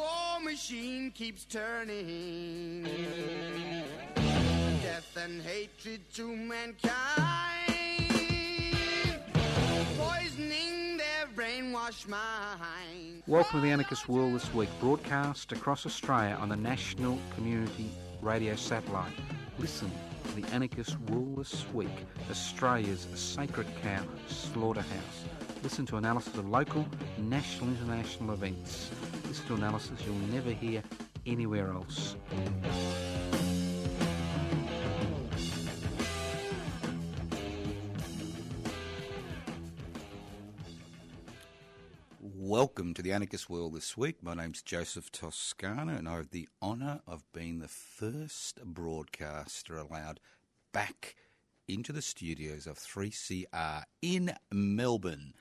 War machine keeps turning. Death and hatred to mankind. Poisoning their brainwashed. Welcome to the Anarchist World this week, broadcast across Australia on the National Community Radio Satellite. Listen to the Anarchist World this week, Australia's sacred cow slaughterhouse. Listen to analysis of local, national, international events. To analysis you'll never hear anywhere else. Welcome to the Anarchist World this week. My name's Joseph Toscano, and I have the honour of being the first broadcaster allowed back into the studios of 3CR in Melbourne.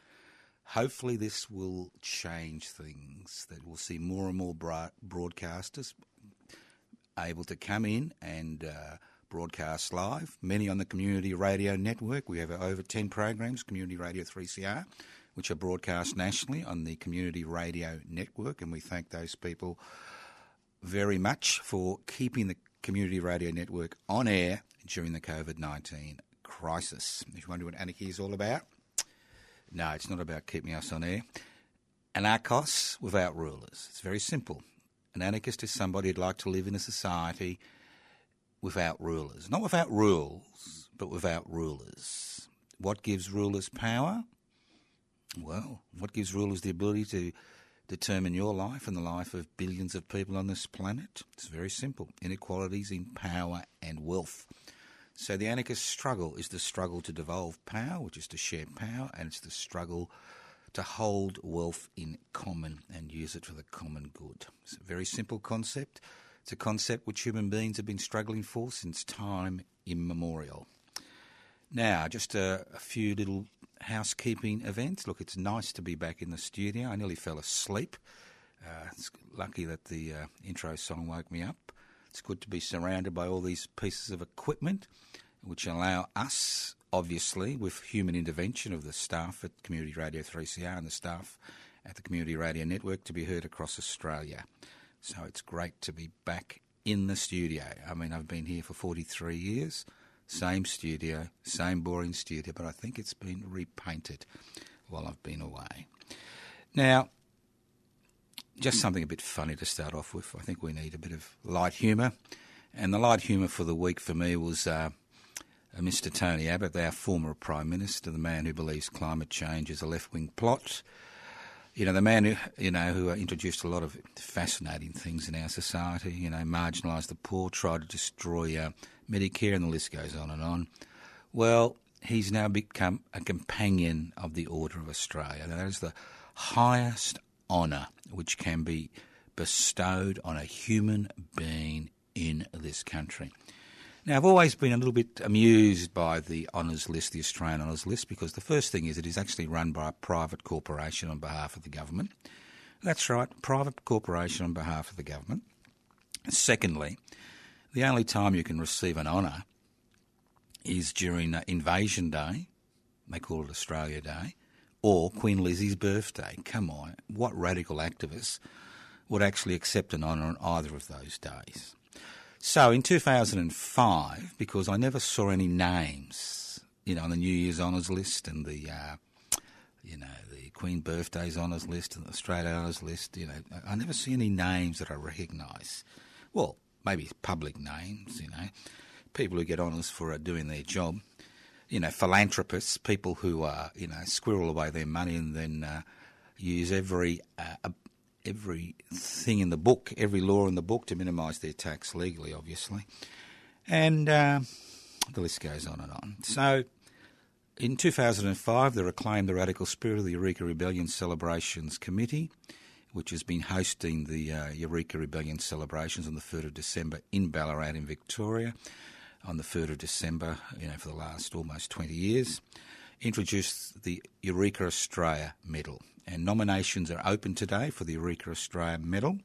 Hopefully, this will change things, that we'll see more and more broadcasters able to come in and uh, broadcast live. Many on the Community Radio Network. We have over 10 programs, Community Radio 3CR, which are broadcast nationally on the Community Radio Network, and we thank those people very much for keeping the Community Radio Network on air during the COVID 19 crisis. If you wonder what anarchy is all about, no, it's not about keeping us on air. Anarchos without rulers. It's very simple. An anarchist is somebody who'd like to live in a society without rulers. Not without rules, but without rulers. What gives rulers power? Well, what gives rulers the ability to determine your life and the life of billions of people on this planet? It's very simple inequalities in power and wealth. So the anarchist struggle is the struggle to devolve power, which is to share power, and it's the struggle to hold wealth in common and use it for the common good. It's a very simple concept. It's a concept which human beings have been struggling for since time immemorial. Now, just a, a few little housekeeping events. Look, it's nice to be back in the studio. I nearly fell asleep. Uh, it's lucky that the uh, intro song woke me up. It's good to be surrounded by all these pieces of equipment which allow us, obviously, with human intervention of the staff at Community Radio 3CR and the staff at the Community Radio Network, to be heard across Australia. So it's great to be back in the studio. I mean, I've been here for 43 years, same studio, same boring studio, but I think it's been repainted while I've been away. Now, just something a bit funny to start off with. I think we need a bit of light humour. And the light humour for the week for me was uh, uh, Mr. Tony Abbott, our former Prime Minister, the man who believes climate change is a left wing plot. You know, the man who, you know, who introduced a lot of fascinating things in our society, you know, marginalised the poor, tried to destroy uh, Medicare, and the list goes on and on. Well, he's now become a companion of the Order of Australia. That is the highest honour which can be bestowed on a human being in this country. Now, I've always been a little bit amused by the honours list, the Australian honours list, because the first thing is it is actually run by a private corporation on behalf of the government. That's right, private corporation on behalf of the government. Secondly, the only time you can receive an honour is during Invasion Day, they call it Australia Day, or Queen Lizzie's birthday. Come on, what radical activists would actually accept an honour on either of those days? So in 2005, because I never saw any names, you know, on the New Year's honours list and the, uh, you know, the Queen Birthdays honours list and the Australia honours list, you know, I never see any names that I recognise. Well, maybe public names, you know, people who get honours for uh, doing their job you know, philanthropists, people who are, you know squirrel away their money and then uh, use every uh, every thing in the book, every law in the book to minimise their tax legally, obviously, and uh, the list goes on and on. So. In 2005, they reclaimed the radical spirit of the Eureka Rebellion Celebrations Committee, which has been hosting the uh, Eureka Rebellion celebrations on the 3rd of December in Ballarat in Victoria on the 3rd of December, you know, for the last almost 20 years, introduced the Eureka Australia Medal. And nominations are open today for the Eureka Australia Medal.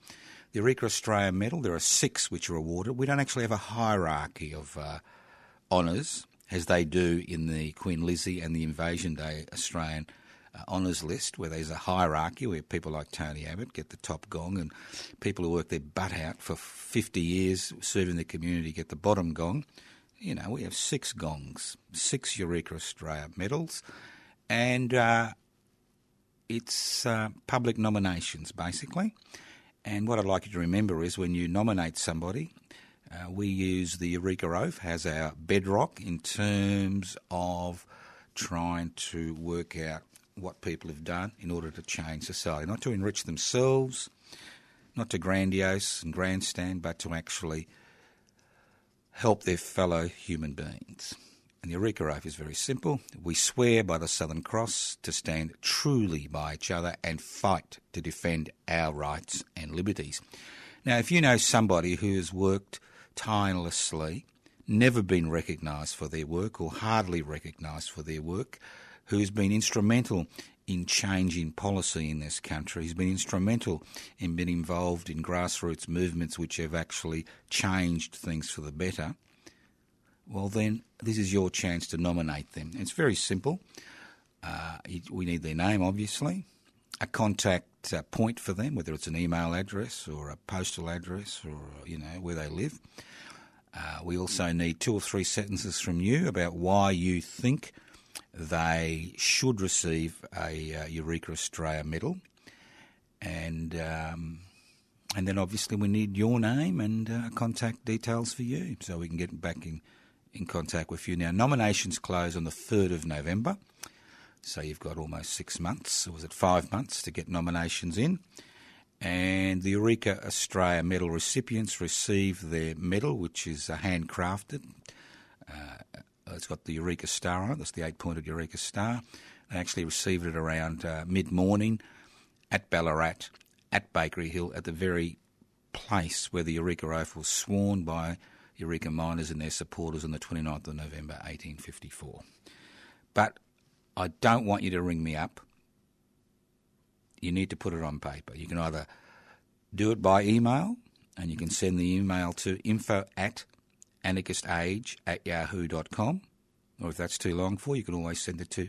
The Eureka Australia Medal, there are six which are awarded. We don't actually have a hierarchy of uh, honours as they do in the Queen Lizzie and the Invasion Day Australian honours list, where there's a hierarchy where people like Tony Abbott get the top gong and people who work their butt out for 50 years serving the community get the bottom gong. You know, we have six gongs, six Eureka Australia medals, and uh, it's uh, public nominations basically. And what I'd like you to remember is when you nominate somebody, uh, we use the Eureka Oath as our bedrock in terms of trying to work out what people have done in order to change society, not to enrich themselves, not to grandiose and grandstand, but to actually help their fellow human beings. And the Eureka Oath is very simple. We swear by the Southern Cross to stand truly by each other and fight to defend our rights and liberties. Now, if you know somebody who has worked tirelessly, never been recognised for their work or hardly recognised for their work, who's been instrumental in changing policy in this country. He's been instrumental in being involved in grassroots movements which have actually changed things for the better. Well, then, this is your chance to nominate them. It's very simple. Uh, we need their name, obviously, a contact uh, point for them, whether it's an email address or a postal address or you know where they live. Uh, we also need two or three sentences from you about why you think they should receive a uh, Eureka Australia medal, and um, and then obviously we need your name and uh, contact details for you, so we can get back in in contact with you. Now nominations close on the third of November, so you've got almost six months, or was it five months, to get nominations in. And the Eureka Australia medal recipients receive their medal, which is handcrafted. Uh, it's got the Eureka Star on it. That's the eight-pointed Eureka Star. They actually received it around uh, mid-morning at Ballarat, at Bakery Hill, at the very place where the Eureka Oath was sworn by Eureka miners and their supporters on the 29th of November 1854. But I don't want you to ring me up. You need to put it on paper. You can either do it by email, and you can send the email to info at anarchistage at yahoo.com. Or if that's too long for you, can always send it to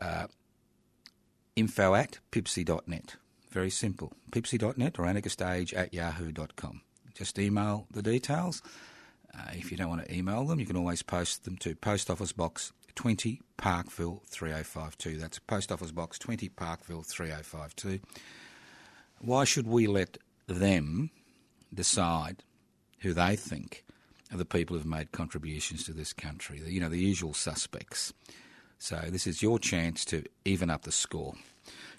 uh, info at pipsy.net. Very simple. pipsy.net or anarchistage at yahoo.com. Just email the details. Uh, if you don't want to email them, you can always post them to Post Office Box 20 Parkville 3052. That's Post Office Box 20 Parkville 3052. Why should we let them decide who they think the people who've made contributions to this country? You know, the usual suspects. So this is your chance to even up the score.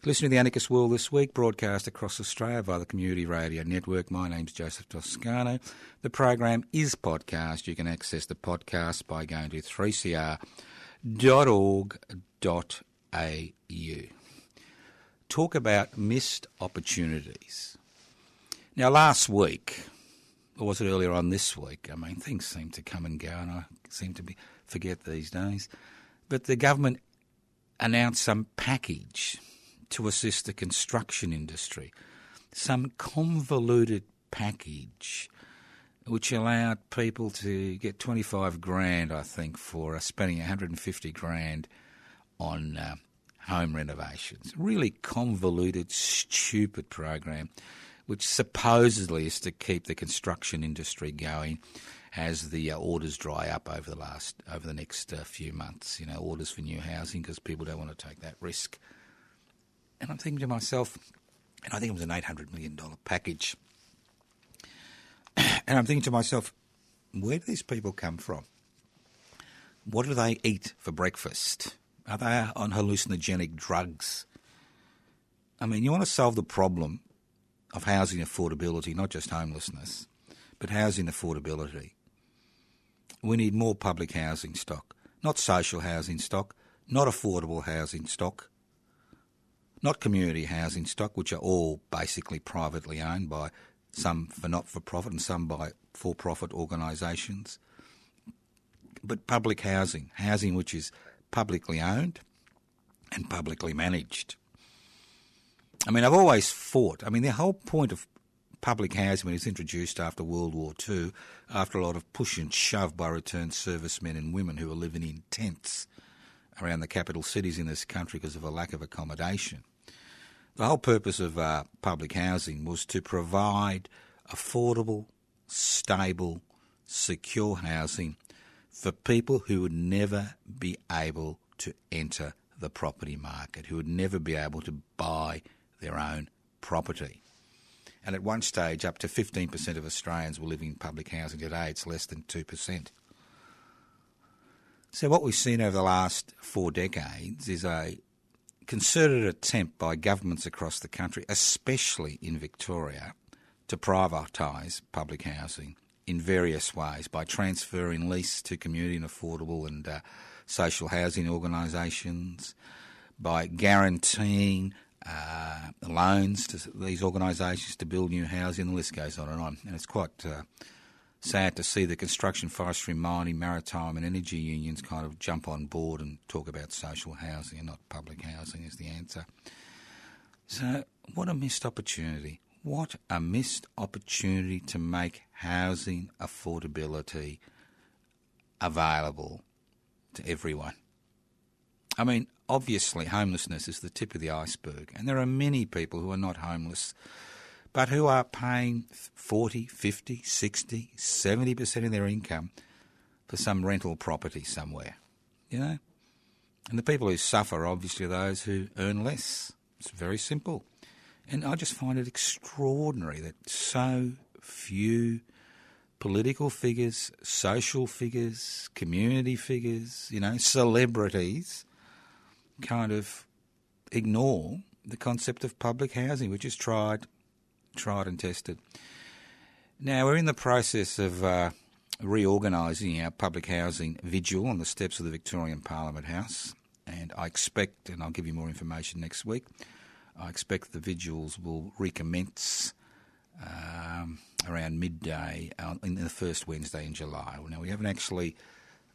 Listen to the Anarchist World this week, broadcast across Australia via the Community Radio Network. My name's Joseph Toscano. The program is podcast. You can access the podcast by going to 3cr.org.au. Talk about missed opportunities. Now, last week, or was it earlier on this week? I mean, things seem to come and go, and I seem to be, forget these days. But the government announced some package to assist the construction industry. Some convoluted package which allowed people to get 25 grand, I think, for uh, spending 150 grand on uh, home renovations. Really convoluted, stupid program, which supposedly is to keep the construction industry going as the uh, orders dry up over the last over the next uh, few months. You know, orders for new housing because people don't want to take that risk. And I'm thinking to myself, and I think it was an $800 million package. And I'm thinking to myself, where do these people come from? What do they eat for breakfast? Are they on hallucinogenic drugs? I mean, you want to solve the problem of housing affordability, not just homelessness, but housing affordability. We need more public housing stock, not social housing stock, not affordable housing stock, not community housing stock, which are all basically privately owned by some for not for profit and some by for profit organisations, but public housing, housing which is publicly owned and publicly managed. I mean, I've always fought. I mean, the whole point of public housing when it was introduced after World War II, after a lot of push and shove by returned servicemen and women who were living in tents around the capital cities in this country because of a lack of accommodation. The whole purpose of uh, public housing was to provide affordable, stable, secure housing for people who would never be able to enter the property market, who would never be able to buy their own property. And at one stage, up to 15% of Australians were living in public housing. Today, it's less than 2%. So, what we've seen over the last four decades is a concerted attempt by governments across the country, especially in Victoria, to privatise public housing in various ways by transferring lease to community and affordable and uh, social housing organisations, by guaranteeing uh, loans to these organisations to build new housing. The list goes on and on. And it's quite uh, sad to see the construction, forestry, mining, maritime, and energy unions kind of jump on board and talk about social housing and not public housing as the answer. So, what a missed opportunity. What a missed opportunity to make housing affordability available to everyone. I mean, obviously, homelessness is the tip of the iceberg, and there are many people who are not homeless but who are paying 40, 50, 60, 70% of their income for some rental property somewhere, you know? And the people who suffer obviously, are those who earn less. It's very simple. And I just find it extraordinary that so few political figures, social figures, community figures, you know, celebrities kind of ignore the concept of public housing, which is tried, tried and tested. Now we're in the process of uh, reorganising our public housing vigil on the steps of the Victorian Parliament House, and I expect, and I'll give you more information next week. I expect the vigils will recommence um, around midday in the first Wednesday in July. Now we haven't actually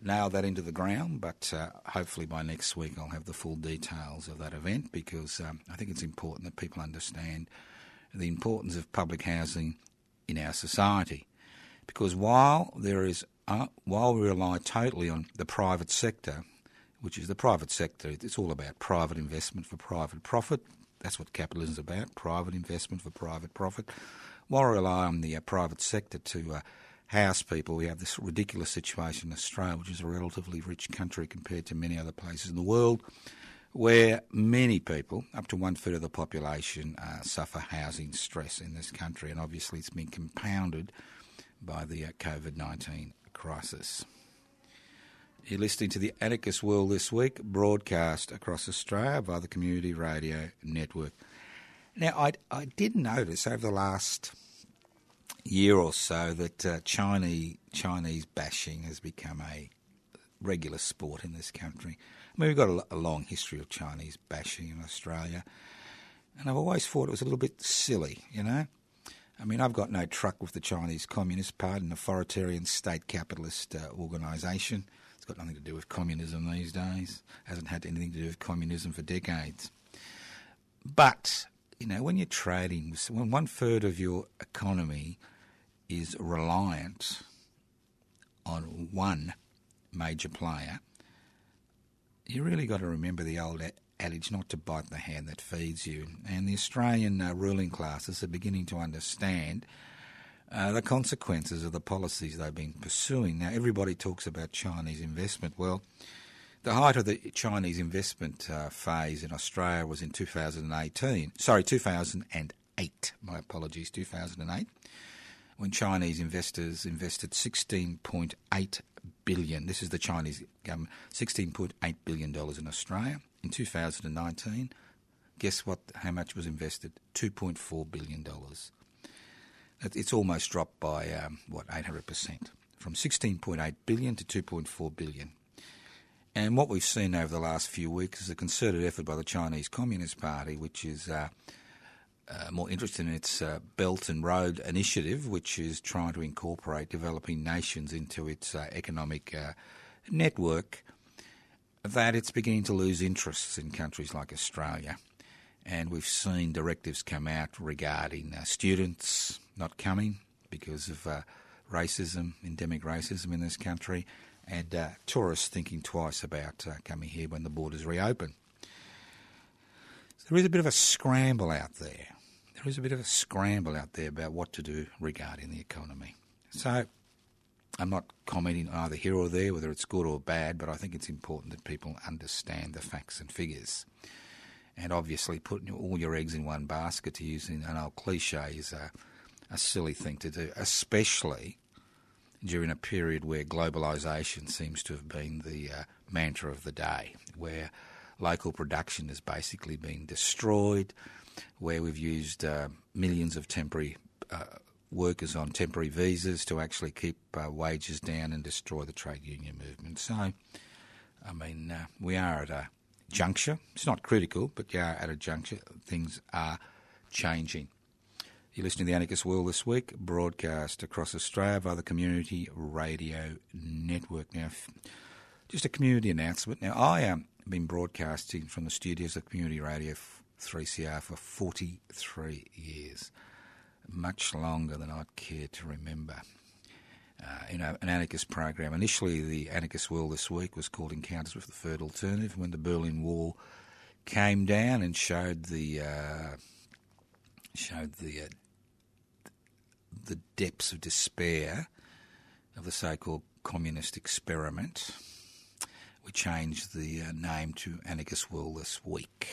nail that into the ground, but uh, hopefully by next week I'll have the full details of that event because um, I think it's important that people understand the importance of public housing in our society. Because while there is, uh, while we rely totally on the private sector, which is the private sector, it's all about private investment for private profit. That's what capitalism is about: private investment for private profit. While we rely on the uh, private sector to uh, house people. We have this ridiculous situation in Australia, which is a relatively rich country compared to many other places in the world, where many people, up to one third of the population, uh, suffer housing stress in this country. And obviously, it's been compounded by the uh, COVID 19 crisis. You're listening to the Anarchist World this week, broadcast across Australia by the Community Radio Network. Now, I, I did notice over the last year or so that uh, Chinese Chinese bashing has become a regular sport in this country. I mean, we've got a, a, long history of Chinese bashing in Australia, and I've always thought it was a little bit silly, you know. I mean, I've got no truck with the Chinese Communist Party, an authoritarian state capitalist uh, organisation. It's got nothing to do with communism these days. Hasn't had anything to do with communism for decades. But you know, when you're trading, when one third of your economy is reliant on one major player, you really got to remember the old adage not to bite the hand that feeds you. And the Australian uh, ruling classes are beginning to understand uh, the consequences of the policies they've been pursuing. Now, everybody talks about Chinese investment. Well, the height of the Chinese investment uh, phase in Australia was in 2018. Sorry, 2008. My apologies, 2008 when Chinese investors invested 16.8 billion. This is the Chinese government, 16.8 billion dollars in Australia in 2019. Guess what? How much was invested? 2.4 billion dollars. It's almost dropped by um, what 800 percent, from 16.8 billion to 2.4 billion. And what we've seen over the last few weeks is a concerted effort by the Chinese Communist Party, which is uh, uh, more interested in its uh, Belt and Road Initiative, which is trying to incorporate developing nations into its uh, economic uh, network, that it's beginning to lose interests in countries like Australia. And we've seen directives come out regarding uh, students not coming because of racism, endemic racism in this country and uh, tourists thinking twice about uh, coming here when the borders reopen. There is a bit of a scramble out there. There is a bit of a scramble out there about what to do regarding the economy. So I'm not commenting either here or there whether it's good or bad, but I think it's important that people understand the facts and figures. And obviously, putting all your eggs in one basket, to use an old cliche, is a, a silly thing to do, especially during a period where globalisation seems to have been the uh, mantra of the day, where local production has basically been destroyed, where we've used uh, millions of temporary uh, workers on temporary visas to actually keep uh, wages down and destroy the trade union movement. So, I mean, uh, we are at a juncture. It's not critical, but we are at a juncture. Things are changing. You're listening to the Anarchist World this week, broadcast across Australia via the Community Radio Network. Now, just a community announcement. Now, I have um, been broadcasting from the studios of Community Radio 3CR for 43 years, much longer than I'd care to remember. Uh, an anarchist program. Initially, the Anarchist World this week was called Encounters with the Third Alternative when the Berlin Wall came down and showed the uh, showed the uh, the depths of despair of the so called communist experiment. We changed the uh, name to Anarchist World this week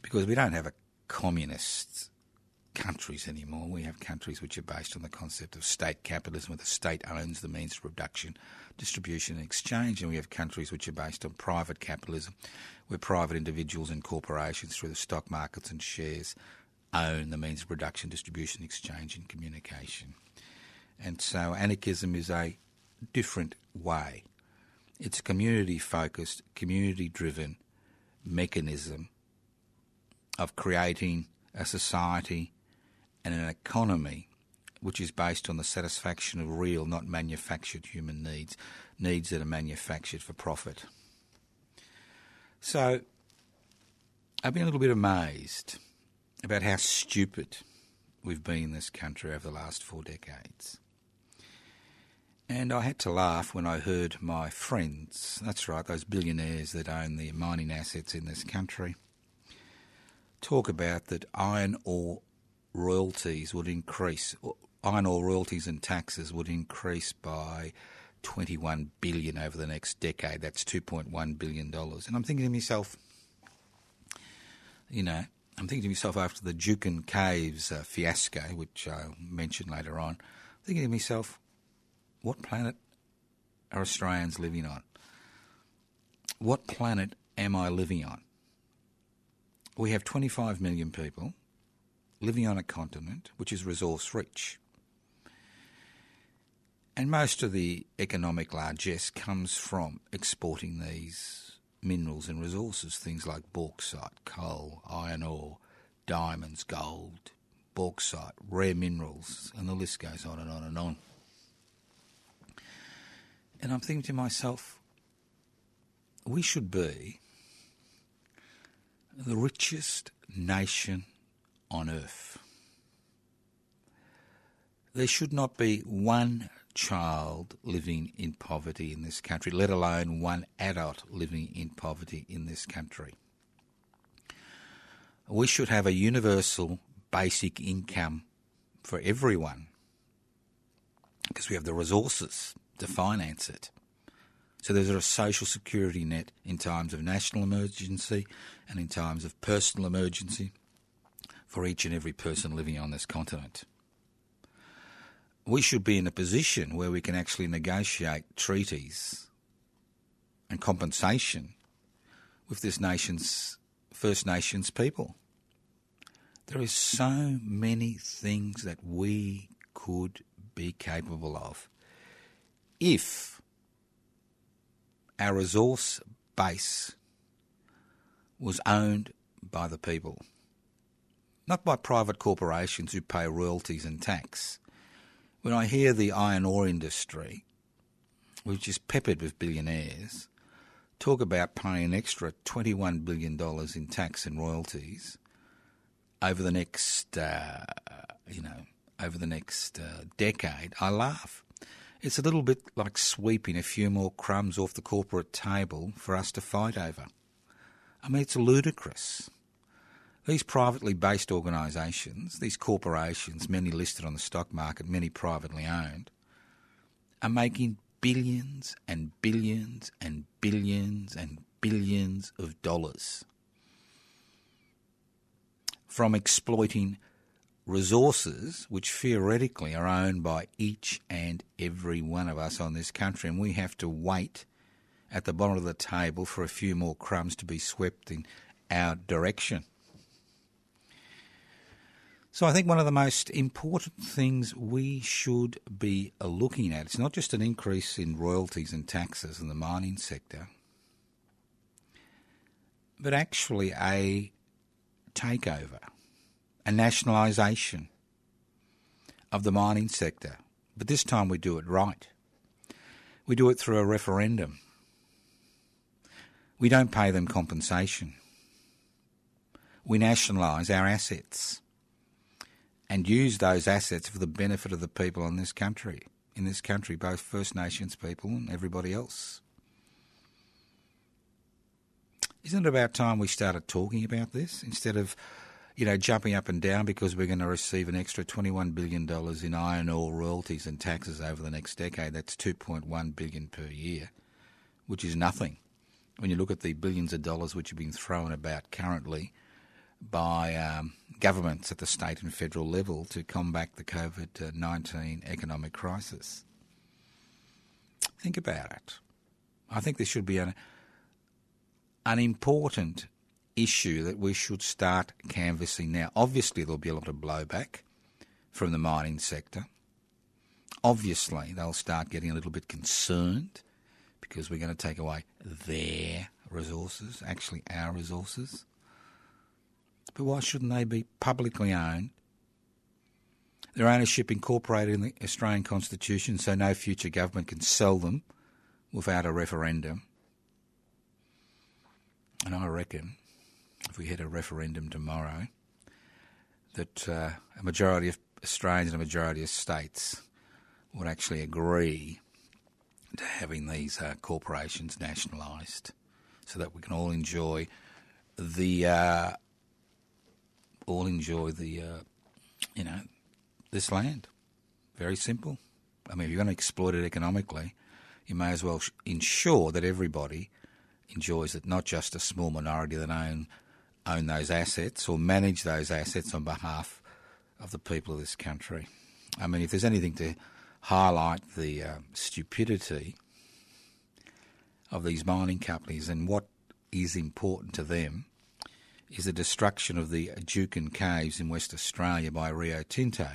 because we don't have a communist countries anymore. We have countries which are based on the concept of state capitalism, where the state owns the means of production, distribution, and exchange. And we have countries which are based on private capitalism, where private individuals and corporations, through the stock markets and shares, own the means of production, distribution, exchange, and communication. And so anarchism is a different way. It's a community focused, community driven mechanism of creating a society and an economy which is based on the satisfaction of real, not manufactured human needs, needs that are manufactured for profit. So I've been a little bit amazed about how stupid we've been in this country over the last four decades. And I had to laugh when I heard my friends, that's right, those billionaires that own the mining assets in this country, talk about that iron ore royalties would increase, iron ore royalties and taxes would increase by 21 billion over the next decade. That's 2.1 billion dollars. And I'm thinking to myself, you know, I'm thinking to myself after the Juukan Caves uh, fiasco, which I'll mention later on, thinking to myself, what planet are Australians living on? What planet am I living on? We have 25 million people living on a continent which is resource rich. And most of the economic largesse comes from exporting these minerals and resources, things like bauxite, coal, iron ore, diamonds, gold, bauxite, rare minerals, and the list goes on and on and on. And I'm thinking to myself, we should be the richest nation on earth. There should not be one child living in poverty in this country, let alone one adult living in poverty in this country. We should have a universal basic income for everyone because we have the resources to finance it. So there's a social security net in times of national emergency and in times of personal emergency for each and every person living on this continent we should be in a position where we can actually negotiate treaties and compensation with this nation's First Nations people. There is so many things that we could be capable of if our resource base was owned by the people, not by private corporations who pay royalties and tax. When I hear the iron ore industry, which is peppered with billionaires, talk about paying an extra $21 billion in tax and royalties over the next, uh, you know, over the next uh, decade, I laugh. It's a little bit like sweeping a few more crumbs off the corporate table for us to fight over. I mean, it's ludicrous. These privately based organisations, these corporations, many listed on the stock market, many privately owned, are making billions and billions and billions and billions of dollars from exploiting resources which theoretically are owned by each and every one of us on this country, and we have to wait at the bottom of the table for a few more crumbs to be swept in our direction. So I think one of the most important things we should be looking at, it's not just an increase in royalties and taxes in the mining sector, but actually a takeover, a nationalisation of the mining sector. But this time we do it right. We do it through a referendum. We don't pay them compensation. We nationalise our assets and use those assets for the benefit of the people in this country, in this country, both First Nations people and everybody else. Isn't it about time we started talking about this instead of, you know, jumping up and down because we're going to receive an extra $21 billion in iron ore royalties and taxes over the next decade? That's 2.1 billion per year, which is nothing when you look at the billions of dollars which are being thrown about currently by um, governments at the state and federal level to combat the COVID 19 economic crisis. Think about it. I think this should be an, an important issue that we should start canvassing now. Obviously, there'll be a lot of blowback from the mining sector. Obviously, they'll start getting a little bit concerned because we're going to take away their resources, actually our resources. But why shouldn't they be publicly owned? Their ownership incorporated in the Australian Constitution so no future government can sell them without a referendum. And I reckon we had a referendum tomorrow, that uh, a majority of Australians and a majority of states would actually agree to having these uh, corporations nationalised so that we can all enjoy the uh, all enjoy the uh, you know this land. Very simple. I mean, if you're going to exploit it economically, you may as well ensure that everybody enjoys it, not just a small minority that own own those assets or manage those assets on behalf of the people of this country. I mean, if there's anything to highlight the uh, stupidity of these mining companies and what is important to them is the destruction of the Juukan Caves in West Australia by Rio Tinto.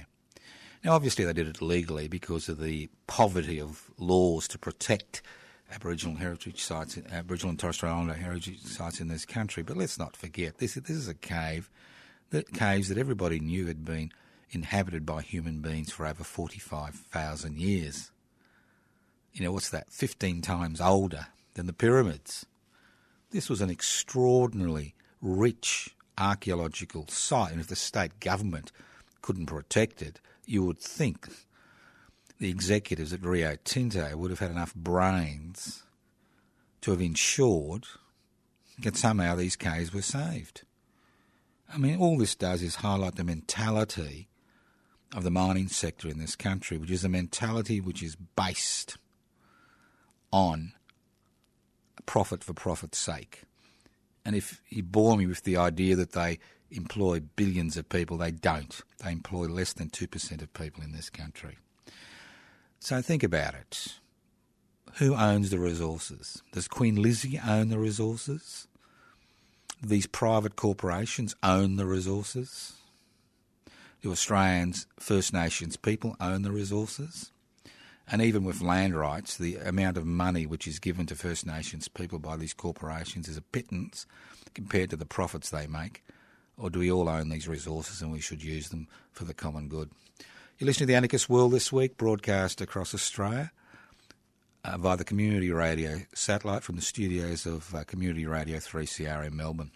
Now, obviously, they did it legally because of the poverty of laws to protect Aboriginal heritage sites, Aboriginal and Torres Strait Islander heritage sites in this country. But let's not forget this. This is a cave, that caves that everybody knew had been inhabited by human beings for over forty-five thousand years. You know what's that? Fifteen times older than the pyramids. This was an extraordinarily rich archaeological site, and if the state government couldn't protect it, you would think the executives at Rio Tinto would have had enough brains to have ensured that somehow these caves were saved. I mean, all this does is highlight the mentality of the mining sector in this country, which is a mentality which is based on profit for profit's sake. And if you bore me with the idea that they employ billions of people, they don't. They employ less than 2% of people in this country. So think about it. Who owns the resources? Does Queen Lizzie own the resources? These private corporations own the resources? Do Australians, First Nations people own the resources? And even with land rights, the amount of money which is given to First Nations people by these corporations is a pittance compared to the profits they make. Or do we all own these resources and we should use them for the common good? You're listening to the Anarchist World this week, broadcast across Australia uh, via the Community Radio satellite from the studios of uh, Community Radio 3CR in Melbourne.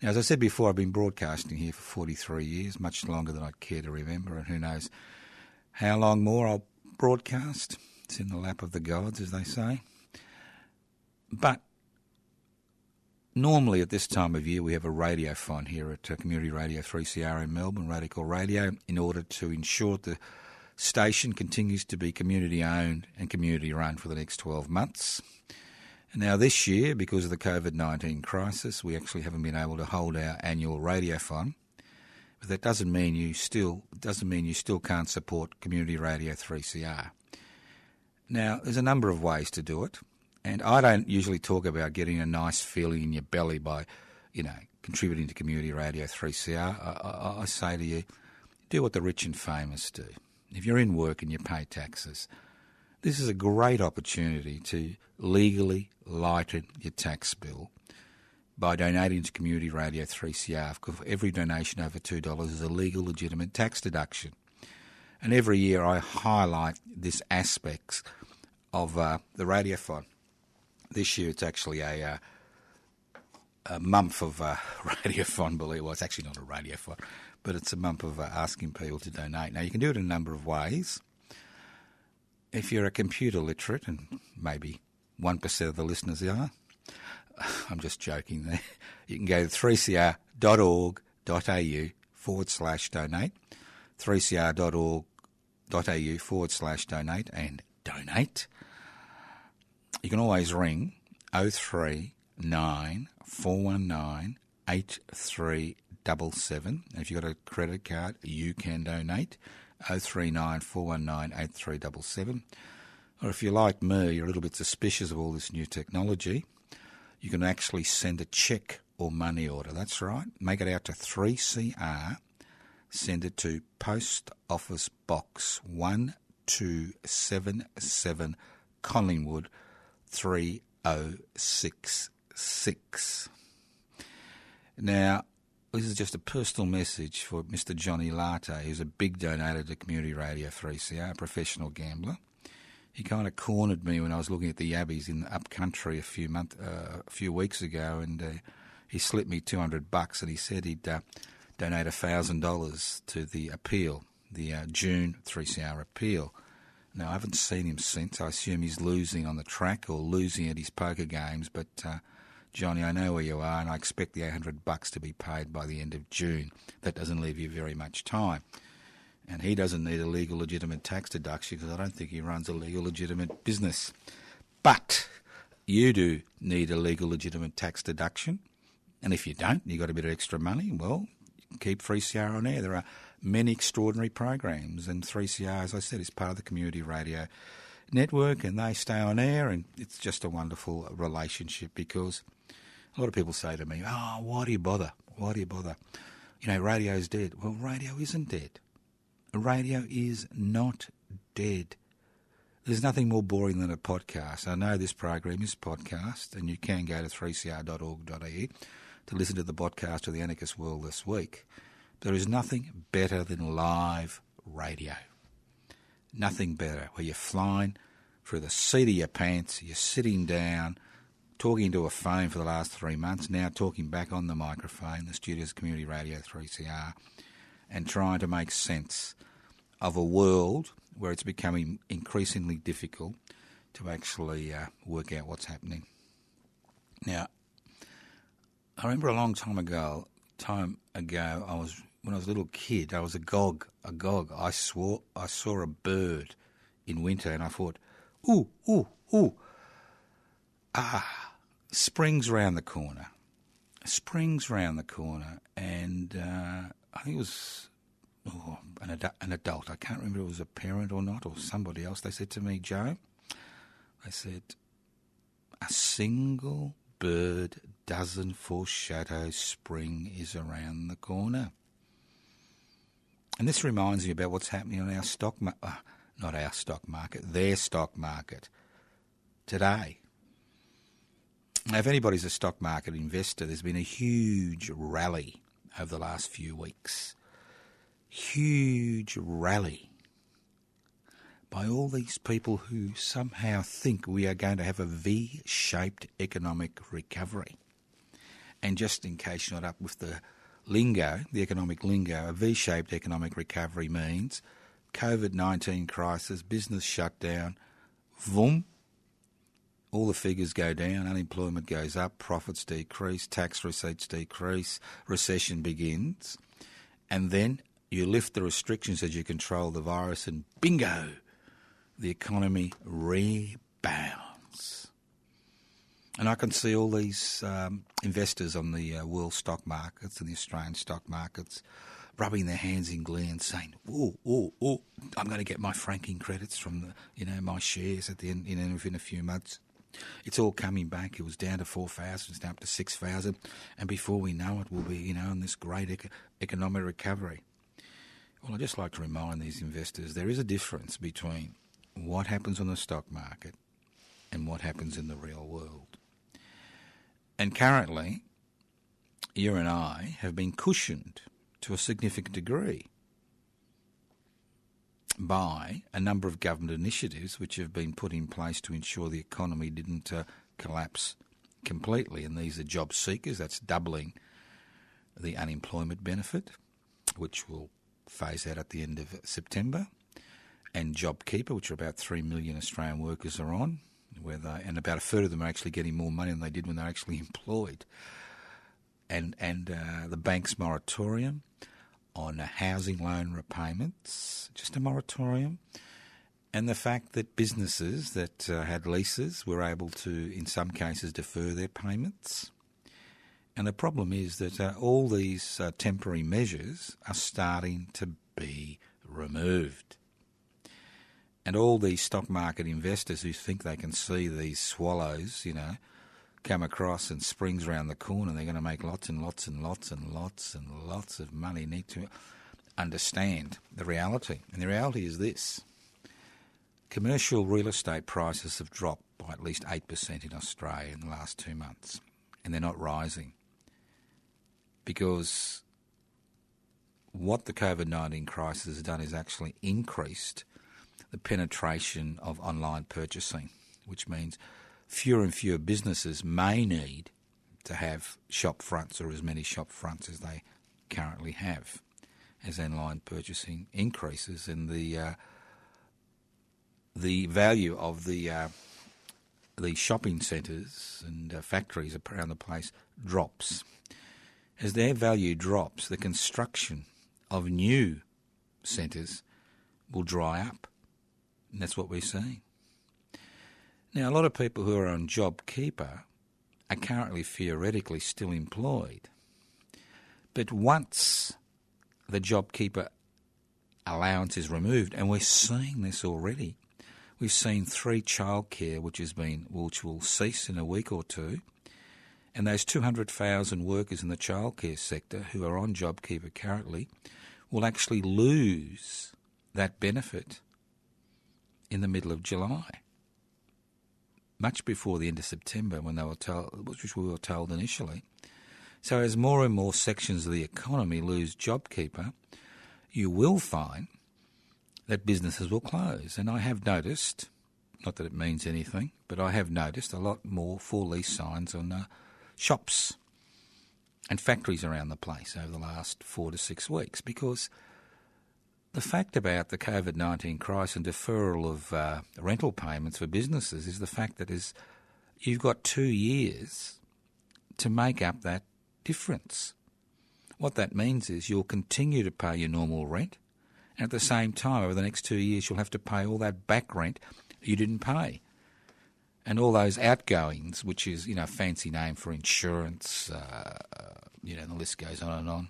Now, as I said before, I've been broadcasting here for 43 years, much longer than I'd care to remember, and who knows how long more I'll broadcast. It's in the lap of the gods, as they say. But normally at this time of year, we have a radiothon here at uh, Community Radio 3CR in Melbourne, Radical Radio, in order to ensure the station continues to be community owned and community run for the next 12 months. Now, this year, because of the COVID 19 crisis, we actually haven't been able to hold our annual radiothon. But that doesn't mean you still doesn't mean you still can't support Community Radio 3CR. Now, there's a number of ways to do it, and I don't usually talk about getting a nice feeling in your belly by, you know, contributing to Community Radio 3CR. I, I, I say to you, do what the rich and famous do if you're in work and you pay taxes, this is a great opportunity to legally lighten your tax bill by donating to Community Radio 3CR. Because every donation over $2 is a legal, legitimate tax deduction. And every year I highlight this aspect of uh, the radiothon. This year it's actually a, uh, a month of uh, radiothon, believe. Well, it's actually not a radiothon but it's a month of uh, asking people to donate. Now, you can do it in a number of ways. If you're a computer literate, and maybe 1% of the listeners are, I'm just joking there, you can go to 3cr.org.au forward slash donate, 3cr.org.au forward slash donate, and donate. You can always ring 039 419 double seven. If you've got a credit card, you can donate. 039 419 8377. Or if you're like me, you're a little bit suspicious of all this new technology, you can actually send a cheque or money order. That's right. Make it out to 3CR. Send it to Post Office Box 1277 Collingwood 3066. Now, this is just a personal message for Mr. Johnny Latte, who's a big donor to Community Radio 3CR, a professional gambler. He kind of cornered me when I was looking at the Yabbies in the upcountry a few month, uh, a few weeks ago, and uh, he slipped me 200 bucks, and he said he'd uh, donate $1,000 to the appeal, the uh, June 3CR appeal. Now, I haven't seen him since. I assume he's losing on the track or losing at his poker games, but uh, Johnny, I know where you are, and I expect the 800 bucks to be paid by the end of June. That doesn't leave you very much time. And he doesn't need a legal legitimate tax deduction because I don't think he runs a legal legitimate business. But you do need a legal legitimate tax deduction. And if you don't, you've got a bit of extra money, well, keep 3CR on air. There are many extraordinary programs, and 3CR, as I said, is part of the community radio network, and they stay on air, and it's just a wonderful relationship because a lot of people say to me, "Oh, why do you bother? Why do you bother? You know, radio's dead." Well, radio isn't dead. Radio is not dead. There's nothing more boring than a podcast. I know this program is podcast, and you can go to 3cr.org.au to listen to the podcast of the Anarchist World this week. There is nothing better than live radio. Nothing better where you're flying through the seat of your pants, you're sitting down, talking to a phone for the last three months, now talking back on the microphone, the Studios Community Radio 3CR, and trying to make sense of a world where it's becoming increasingly difficult to actually uh, work out what's happening. Now, I remember a long time ago, time ago, I was when I was a little kid, I was a gog. I swore I saw a bird in winter, and I thought, ooh, ooh, ooh, ah, Spring's round the corner. Spring's round the corner, and uh, I think it was oh, an, an adult. I can't remember if it was a parent or not, or somebody else. They said to me, Joe, they said, a single bird doesn't foreshadow spring is around the corner. And this reminds me about what's happening on our stock, uh, not our stock market, their stock market today. Now, if anybody's a stock market investor, there's been a huge rally over the last few weeks. Huge rally by all these people who somehow think we are going to have a V shaped economic recovery. And just in case you're not up with the lingo, the economic lingo, a V shaped economic recovery means COVID 19 crisis, business shutdown, boom, all the figures go down, unemployment goes up, profits decrease, tax receipts decrease, recession begins, and then you lift the restrictions as you control the virus, and bingo, the economy rebounds. And I can see all these um, investors on the uh, world stock markets and the Australian stock markets rubbing their hands in glee and saying, "Oh, oh, oh! I'm going to get my franking credits from the, you know, my shares at the end, you know, within a few months." It's all coming back. It was down to 4,000, it's now up to 6,000. And before we know it, we'll be, you know, in this great eco- economic recovery. Well, I'd just like to remind these investors there is a difference between what happens on the stock market and what happens in the real world. And currently, you and I have been cushioned to a significant degree by a number of government initiatives which have been put in place to ensure the economy didn't uh, collapse completely. And these are job seekers, that's doubling the unemployment benefit, which will phase out at the end of September, and JobKeeper, which are about 3 million Australian workers are on, where they, and about a third of them are actually getting more money than they did when they were actually employed. And, and uh, the bank's moratorium on housing loan repayments, just a moratorium, and the fact that businesses that uh, had leases were able to, in some cases, defer their payments. And the problem is that uh, all these uh, temporary measures are starting to be removed. And all these stock market investors who think they can see these swallows, you know, come across and springs around the corner, they're going to make lots and lots and lots and lots and lots of money. Need to understand the reality, and the reality is this: commercial real estate prices have dropped by at least eight percent in Australia in the last two months, and they're not rising because what the COVID nineteen crisis has done is actually increased the penetration of online purchasing, which means fewer and fewer businesses may need to have shop fronts or as many shop fronts as they currently have as online purchasing increases and the uh, the value of the uh, the shopping centres and uh, factories around the place drops. As their value drops, the construction of new centres will dry up. And that's what we're seeing. Now, a lot of people who are on JobKeeper are currently theoretically still employed. But once the JobKeeper allowance is removed, and we're seeing this already, we've seen three childcare which has been which will cease in a week or two, and those 200,000 workers in the childcare sector who are on JobKeeper currently will actually lose that benefit in the middle of July much before the end of September when they were told, which we were told initially. So as more and more sections of the economy lose JobKeeper, you will find that businesses will close. And I have noticed, not that it means anything, but I have noticed a lot more for lease signs on uh, shops and factories around the place over the last four to six weeks because the fact about the COVID 19 crisis and deferral of uh, rental payments for businesses is the fact that is you've got two years to make up that difference. What that means is you'll continue to pay your normal rent, and at the same time, over the next two years, you'll have to pay all that back rent you didn't pay. And all those outgoings, which is, you know, fancy name for insurance, uh, you know, the list goes on and on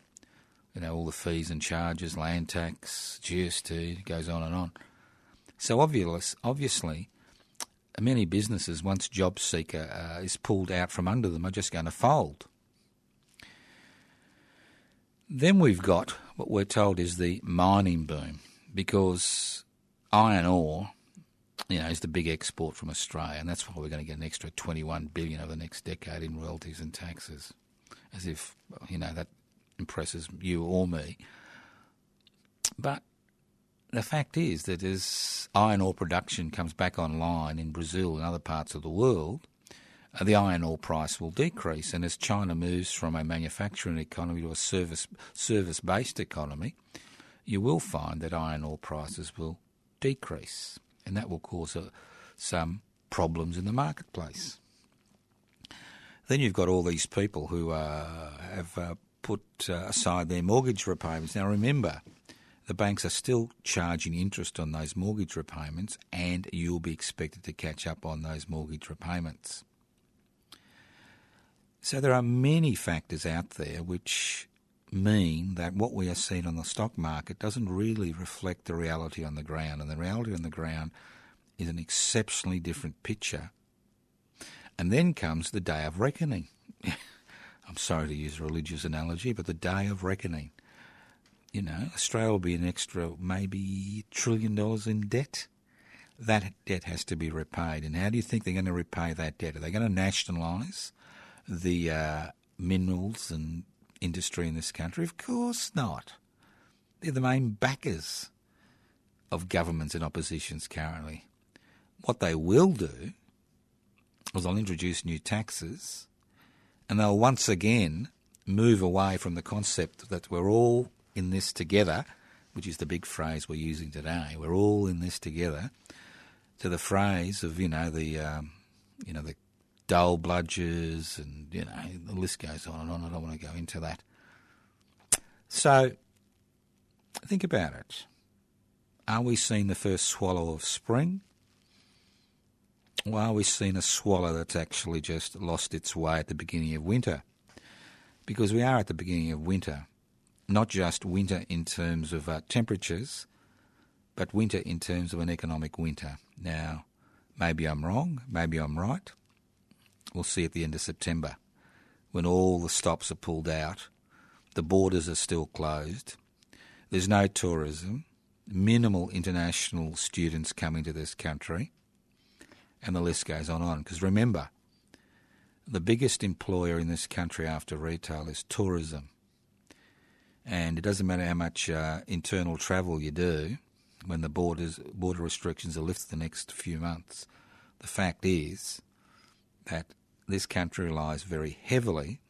you know, all the fees and charges, land tax, GST, goes on and on. So obvious, obviously, many businesses, once job seeker uh, is pulled out from under them, are just going to fold. Then we've got what we're told is the mining boom, because iron ore, you know, is the big export from Australia, and that's why we're going to get an extra 21 billion over the next decade in royalties and taxes. As if, you know, that impresses you or me. But the fact is that as iron ore production comes back online in Brazil and other parts of the world, uh, the iron ore price will decrease. And as China moves from a manufacturing economy to a service service based economy, you will find that iron ore prices will decrease, and that will cause uh, some problems in the marketplace. Then you've got all these people who uh, have uh, put uh, aside their mortgage repayments. Now remember, the banks are still charging interest on those mortgage repayments, and you'll be expected to catch up on those mortgage repayments. So there are many factors out there which mean that what we are seeing on the stock market doesn't really reflect the reality on the ground, and the reality on the ground is an exceptionally different picture. And then comes the day of reckoning. I'm sorry to use a religious analogy, but the day of reckoning. You know, Australia will be an extra maybe trillion dollars in debt. That debt has to be repaid. And how do you think they're going to repay that debt? Are they going to nationalise? the uh, minerals and industry in this country? Of course not. They're the main backers of governments and oppositions currently. What they will do is they'll introduce new taxes and they'll once again move away from the concept that we're all in this together, which is the big phrase we're using today. We're all in this together. To the phrase of you know the um, you know the dole bludgers, and you know the list goes on and on. I don't want to go into that. So, think about it. Are we seeing the first swallow of spring? Or we've seen a swallow that's actually just lost its way at the beginning of winter? Because we are at the beginning of winter, not just winter in terms of uh, temperatures, but winter in terms of an economic winter. Now, maybe I'm wrong, maybe I'm right we'll see at the end of September when all the stops are pulled out, the borders are still closed, there's no tourism, minimal international students coming to this country, and the list goes on and on. Because remember, the biggest employer in this country after retail is tourism. And it doesn't matter how much uh, internal travel you do when the borders border restrictions are lifted the next few months. The fact is that this country relies very heavily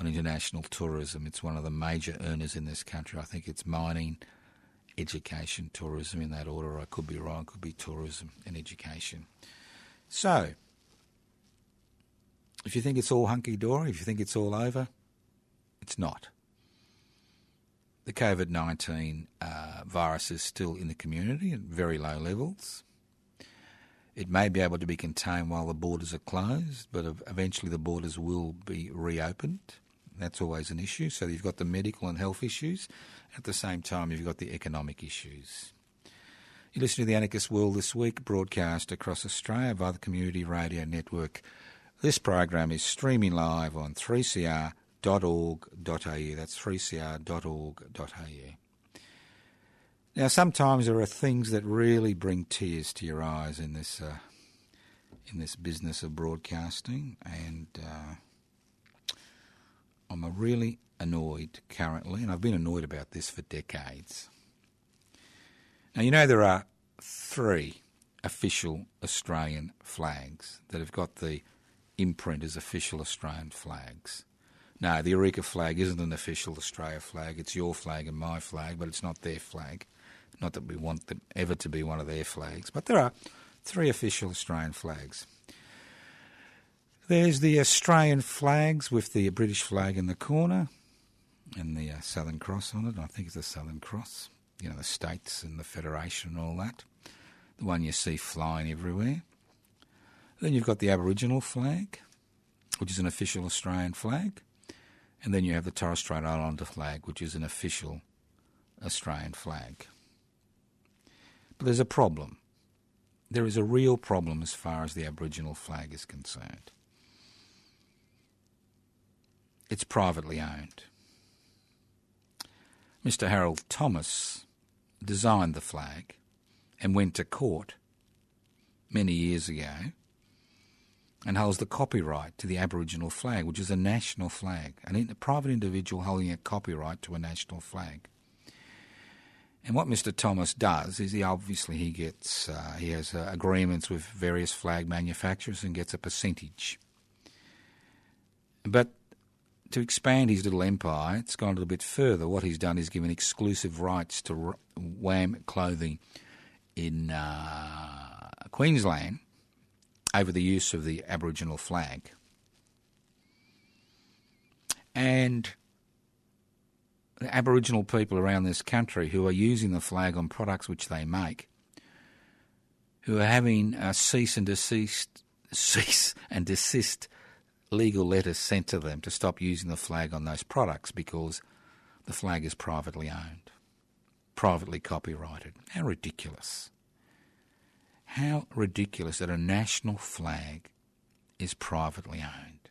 on international tourism. It's one of the major earners in this country. I think it's mining, education, tourism in that order. I could be wrong, could be tourism and education. So, if you think it's all hunky dory, if you think it's all over, it's not. The COVID 19 uh, virus is still in the community at very low levels. It may be able to be contained while the borders are closed, but eventually the borders will be reopened. That's always an issue. So you've got the medical and health issues. At the same time, you've got the economic issues. You listen to the Anarchist World this week, broadcast across Australia via the Community Radio Network. This program is streaming live on 3cr.org.au. That's 3cr.org.au. Now, sometimes there are things that really bring tears to your eyes in this uh, in this business of broadcasting, and uh, I'm a really annoyed currently, and I've been annoyed about this for decades. Now, you know there are three official Australian flags that have got the imprint as official Australian flags. No, the Eureka flag isn't an official Australia flag. It's your flag and my flag, but it's not their flag. Not that we want them ever to be one of their flags, but there are three official Australian flags. There's the Australian flags with the British flag in the corner and the uh, Southern Cross on it. I think it's the Southern Cross. You know, the states and the Federation and all that. The one you see flying everywhere. Then you've got the Aboriginal flag, which is an official Australian flag. And then you have the Torres Strait Islander flag, which is an official Australian flag. But there's a problem. There is a real problem as far as the Aboriginal flag is concerned. It's privately owned. Mr. Harold Thomas designed the flag, and went to court many years ago and holds the copyright to the Aboriginal flag, which is a national flag, an a private individual holding a copyright to a national flag. And what Mr. Thomas does is he obviously he gets uh, he has uh, agreements with various flag manufacturers and gets a percentage. But to expand his little empire, it's gone a little bit further. What he's done is given exclusive rights to WAM clothing in uh, Queensland over the use of the Aboriginal flag. And the Aboriginal people around this country who are using the flag on products which they make, who are having a cease and desist, cease and desist legal letters sent to them to stop using the flag on those products because the flag is privately owned, privately copyrighted. How ridiculous. How ridiculous that a national flag is privately owned.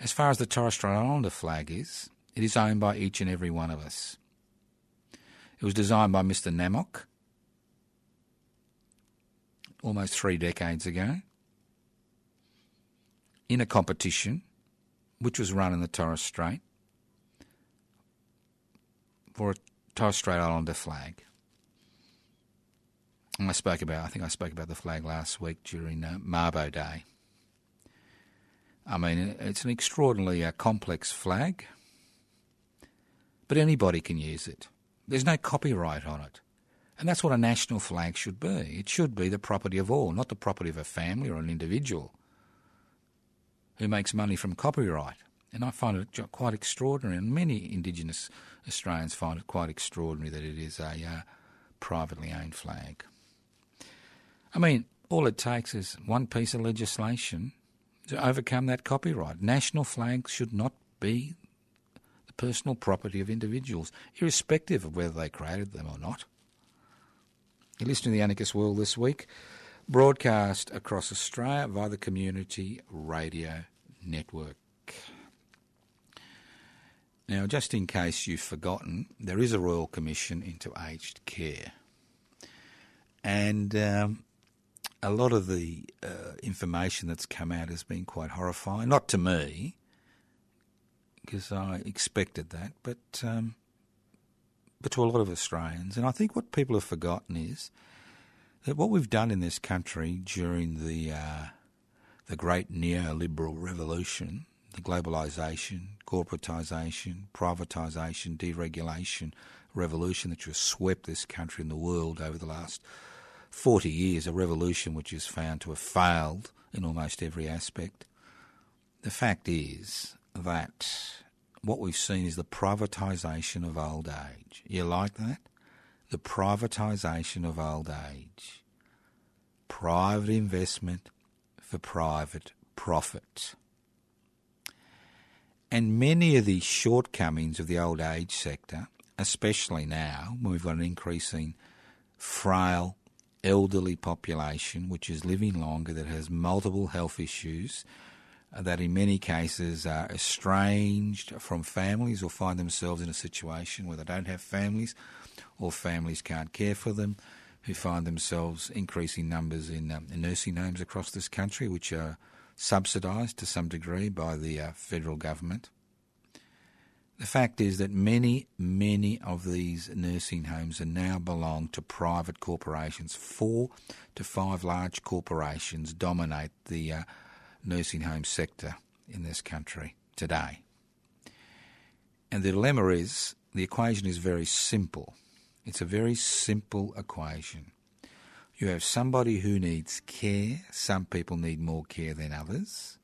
As far as the Torres Strait Islander flag is, it is owned by each and every one of us. It was designed by Mr. Namok almost three decades ago in a competition which was run in the Torres Strait for a Torres Strait Islander flag. And I spoke about, I think I spoke about the flag last week during uh, Mabo Day. I mean, it's an extraordinarily uh, complex flag, but anybody can use it. There's no copyright on it. And that's what a national flag should be. It should be the property of all, not the property of a family or an individual who makes money from copyright. And I find it quite extraordinary, and many Indigenous Australians find it quite extraordinary that it is a uh, privately owned flag. I mean, all it takes is one piece of legislation to overcome that copyright. National flags should not be the personal property of individuals, irrespective of whether they created them or not. You're listening to the Anarchist World this week broadcast across Australia via the Community Radio Network. Now, just in case you've forgotten, there is a Royal Commission into aged care. And um, a lot of the uh, information that's come out has been quite horrifying. Not to me, because I expected that, but um, but to a lot of Australians. And I think what people have forgotten is that what we've done in this country during the uh, the great neoliberal revolution, the globalisation, corporatisation, privatisation, deregulation revolution that has swept this country and the world over the last 40 years, a revolution which is found to have failed in almost every aspect. The fact is that what we've seen is the privatisation of old age. You like that? The privatisation of old age. Private investment for private profit. And many of the shortcomings of the old age sector, especially now when we've got an increasing frail elderly population which is living longer, that has multiple health issues, uh, that in many cases are estranged from families or find themselves in a situation where they don't have families or families can't care for them, who find themselves increasing numbers in, um, in nursing homes across this country, which are subsidised to some degree by the uh, federal government. The fact is that many, many of these nursing homes are now belong to private corporations. Four to five large corporations dominate the uh, nursing home sector in this country today. And the dilemma is the equation is very simple. It's a very simple equation. You have somebody who needs care. Some people need more care than others.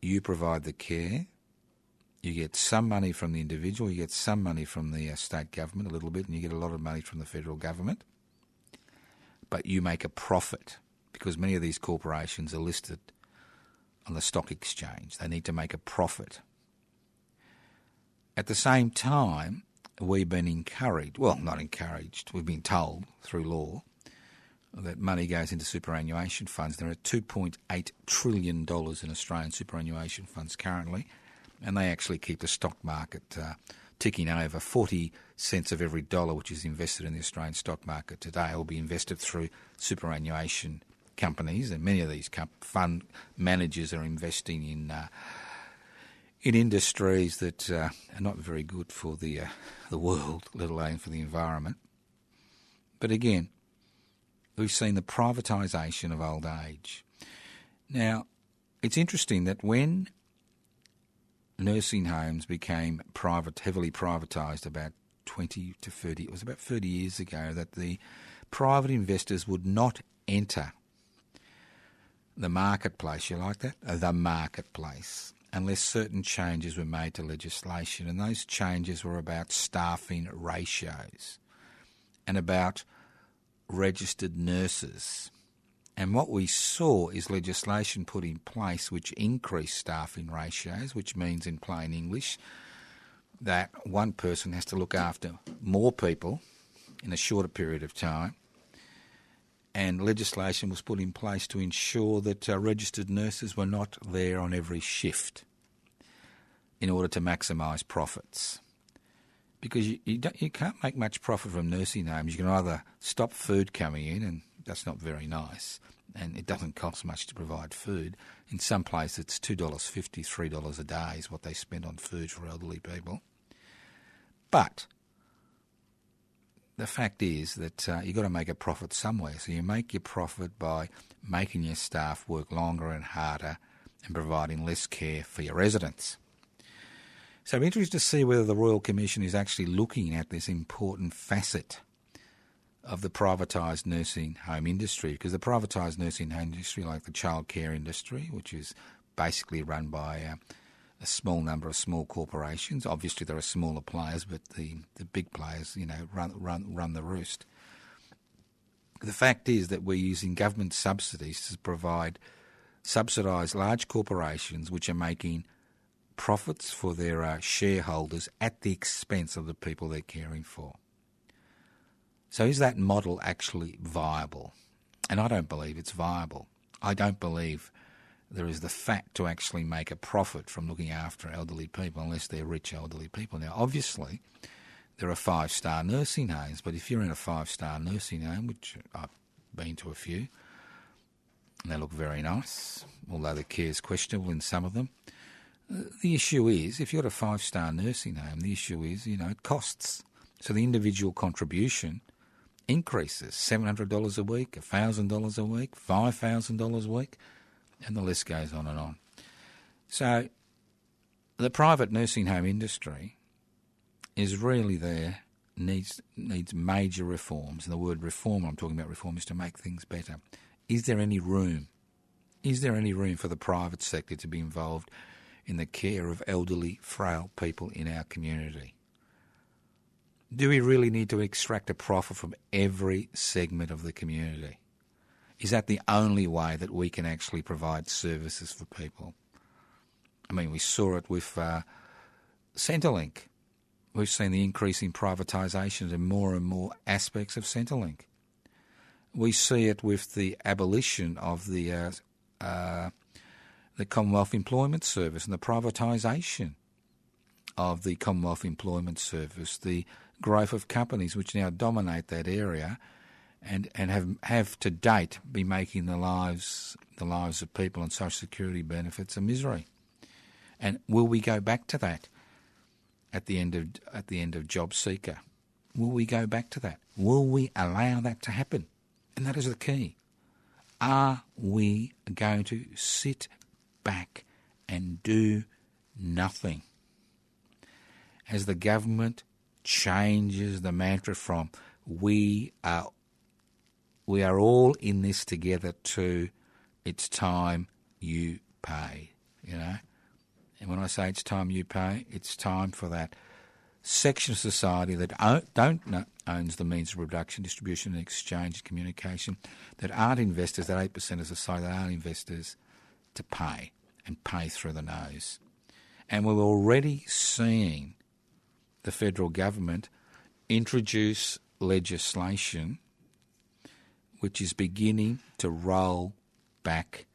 You provide the care. You get some money from the individual. You get some money from the uh, state government, a little bit, and you get a lot of money from the federal government. But you make a profit because many of these corporations are listed on the stock exchange. They need to make a profit. At the same time, we've been encouraged, well, not encouraged, we've been told through law that money goes into superannuation funds. There are $2.8 trillion in Australian superannuation funds currently, and they actually keep the stock market uh, ticking over. 40 cents of every dollar which is invested in the Australian stock market today will be invested through superannuation companies, and many of these fund managers are investing in uh, in industries that uh, are not very good for the uh, the world, let alone for the environment. But again, we've seen the privatisation of old age. Now, it's interesting that when nursing homes became private, heavily privatised about 20 to 30, it was about 30 years ago, that the private investors would not enter the marketplace, you like that? The marketplace, unless certain changes were made to legislation. And those changes were about staffing ratios and about registered nurses. And what we saw is legislation put in place which increased staffing ratios, which means in plain English that one person has to look after more people in a shorter period of time and legislation was put in place to ensure that uh, registered nurses were not there on every shift in order to maximise profits. Because you, you, you, can't make much profit from nursing homes. You can either stop food coming in, and that's not very nice, and it doesn't cost much to provide food. In some places, it's $2.50, $3 a day is what they spend on food for elderly people. But the fact is that uh, you've got to make a profit somewhere. So you make your profit by making your staff work longer and harder and providing less care for your residents. So I'm interested to see whether the Royal Commission is actually looking at this important facet of the privatised nursing home industry, because the privatised nursing home industry, like the childcare industry, which is basically run by uh, a small number of small corporations. Obviously, there are smaller players, but the, the big players, you know, run, run, run the roost. The fact is that we're using government subsidies to provide subsidise large corporations which are making profits for their uh, shareholders at the expense of the people they're caring for. So, is that model actually viable? And I don't believe it's viable. I don't believe there is the fact to actually make a profit from looking after elderly people, unless they're rich elderly people. Now, obviously, there are five star nursing homes, but if you're in a five star nursing home, which I've been to a few, they look very nice, although the care is questionable in some of them. The issue is, if you're got a five star nursing home, the issue is, you know, it costs. So the individual contribution increases $700 a week, $1,000 a week, $5,000 a week and the list goes on and on. So, the private nursing home industry is really there needs needs major reforms. And the word reform I'm talking about reform is to make things better. Is there any room? Is there any room for the private sector to be involved in the care of elderly, frail people in our community? Do we really need to extract a profit from every segment of the community? Is that the only way that we can actually provide services for people? I mean, we saw it with uh, Centrelink. We've seen the increase in privatisation in more and more aspects of Centrelink. We see it with the abolition of the uh, uh, the Commonwealth Employment Service and the privatisation of the Commonwealth Employment Service, the growth of companies which now dominate that area and and have have to date been making the lives the lives of people on social security benefits a misery. And will we go back to that at the end of at the end of Job Seeker? Will we go back to that? Will we allow that to happen? And that is the key. Are we going to sit back and do nothing? As the government changes the mantra from we are we are all in this together too. It's time you pay, you know. And when I say it's time you pay, it's time for that section of society that don't owns the means of production, distribution, and exchange and communication, that aren't investors, that 8% of society that aren't investors, to pay and pay through the nose. And we're already seeing the federal government introduce legislation which is beginning to roll back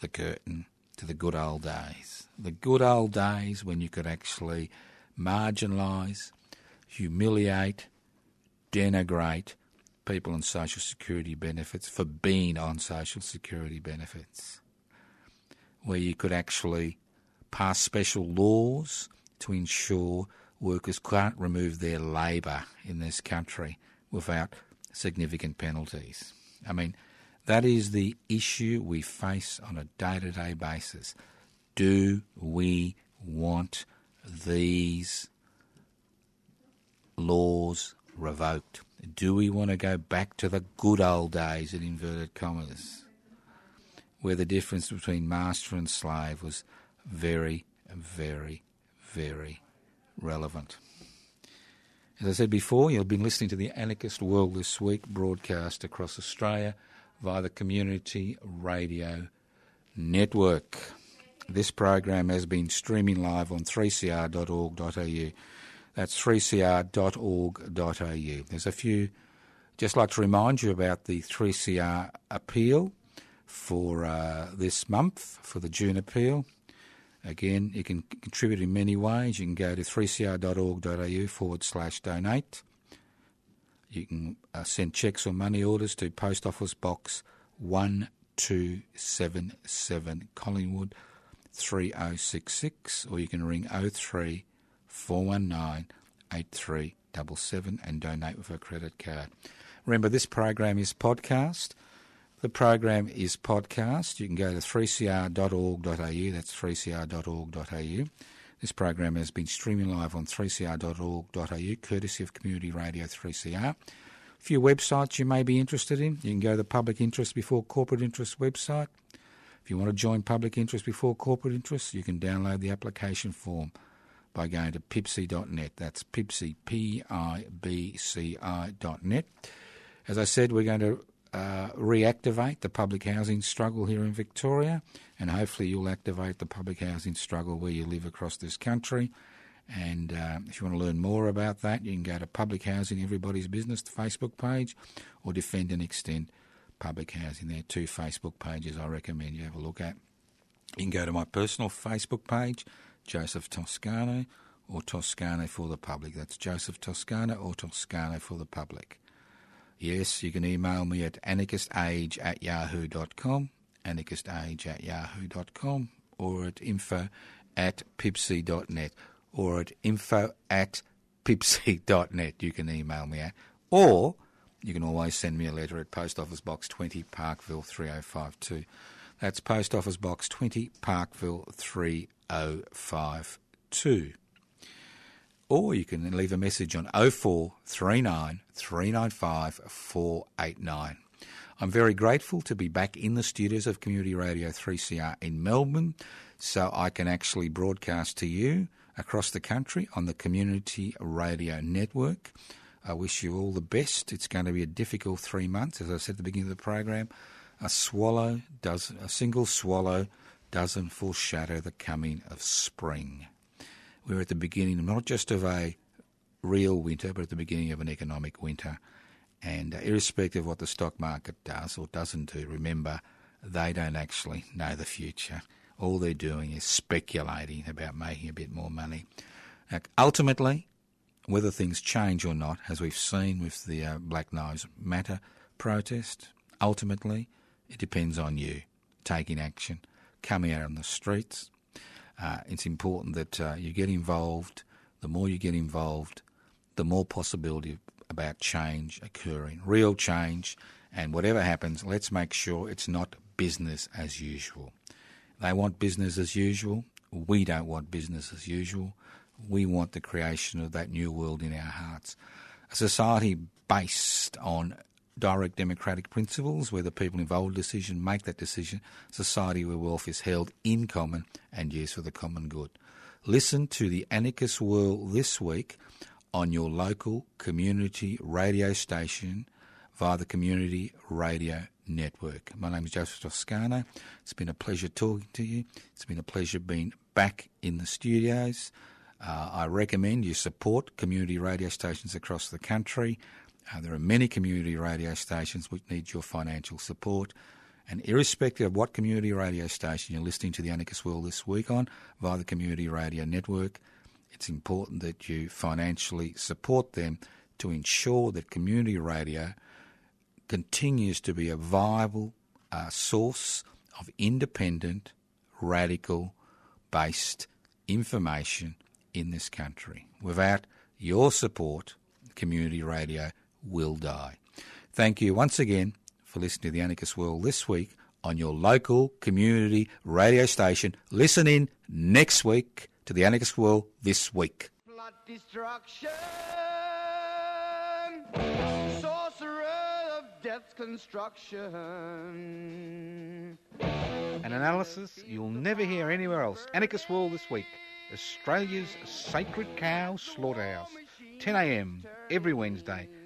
the curtain to the good old days. The good old days when you could actually marginalise, humiliate, denigrate people on social security benefits for being on social security benefits, where you could actually pass special laws to ensure workers can't remove their labour in this country without significant penalties. I mean, that is the issue we face on a day to day basis. Do we want these laws revoked? Do we want to go back to the good old days, in inverted commas, where the difference between master and slave was very, very, very relevant? As I said before, you've been listening to the Anarchist World This Week broadcast across Australia via the Community Radio Network. This program has been streaming live on 3cr.org.au. That's 3cr.org.au. There's a few, just like to remind you about the 3CR appeal for uh, this month, for the June appeal. Again, you can contribute in many ways. You can go to 3cr.org.au forward slash donate. You can uh, send cheques or money orders to Post Office Box 1277 Collingwood 3066 or you can ring 03 419 8377 and donate with a credit card. Remember, this program is podcast. The program is podcast. You can go to 3cr.org.au. That's 3cr.org.au. This program has been streaming live on 3cr.org.au, courtesy of Community Radio 3CR. A few websites you may be interested in. You can go to the Public Interest Before Corporate Interest website. If you want to join Public Interest Before Corporate Interest, you can download the application form by going to pibci.net. That's P-I-B-C-I dot net. As I said, we're going to uh, reactivate the public housing struggle here in Victoria, and hopefully you'll activate the public housing struggle where you live across this country. And uh, if you want to learn more about that, you can go to Public Housing Everybody's Business Facebook page or Defend and Extend Public Housing. There are two Facebook pages I recommend you have a look at. You can go to my personal Facebook page, Joseph Toscano, or Toscano for the Public. That's Joseph Toscano or Toscano for the Public. Yes, you can email me at anarchistage at yahoo.com, anarchistage at yahoo.com, or at info at pibci.net, or at info at pibci.net. You can email me at. Or you can always send me a letter at Post Office Box 20, Parkville 3052. That's Post Office Box 20, Parkville 3052 or you can leave a message on 0439 395 489. I'm very grateful to be back in the studios of Community Radio 3CR in Melbourne so I can actually broadcast to you across the country on the Community Radio Network. I wish you all the best. It's going to be a difficult three months, as I said at the beginning of the program. A swallow does a single swallow doesn't foreshadow the coming of spring. We're at the beginning not just of a real winter, but at the beginning of an economic winter. And uh, irrespective of what the stock market does or doesn't do, remember, they don't actually know the future. All they're doing is speculating about making a bit more money. Now, ultimately, whether things change or not, as we've seen with the uh, Black Lives Matter protest, ultimately, it depends on you taking action, coming out on the streets, uh, it's important that uh, you get involved. The more you get involved, the more possibility about change occurring, real change. And whatever happens, let's make sure it's not business as usual. They want business as usual. We don't want business as usual. We want the creation of that new world in our hearts. A society based on direct democratic principles where the people involved in decision make that decision, society where wealth is held in common and used for the common good. Listen to the Anarchist World this week on your local community radio station via the Community Radio Network. My name is Joseph Toscano. It's been a pleasure talking to you. It's been a pleasure being back in the studios. Uh, I recommend you support community radio stations across the country. Uh, there are many community radio stations which need your financial support. And irrespective of what community radio station you're listening to the Anarchist World this week on, via the Community Radio Network, it's important that you financially support them to ensure that community radio continues to be a viable uh, source of independent, radical based information in this country. Without your support, community radio will die. Thank you once again for listening to the Anarchist World this week on your local community radio station. Listen in next week to the Anarchist World this week. Blood destruction, sorcerer of death's construction. An analysis you'll never hear anywhere else. Anarchist World this week. Australia's sacred cow slaughterhouse. 10am every Wednesday.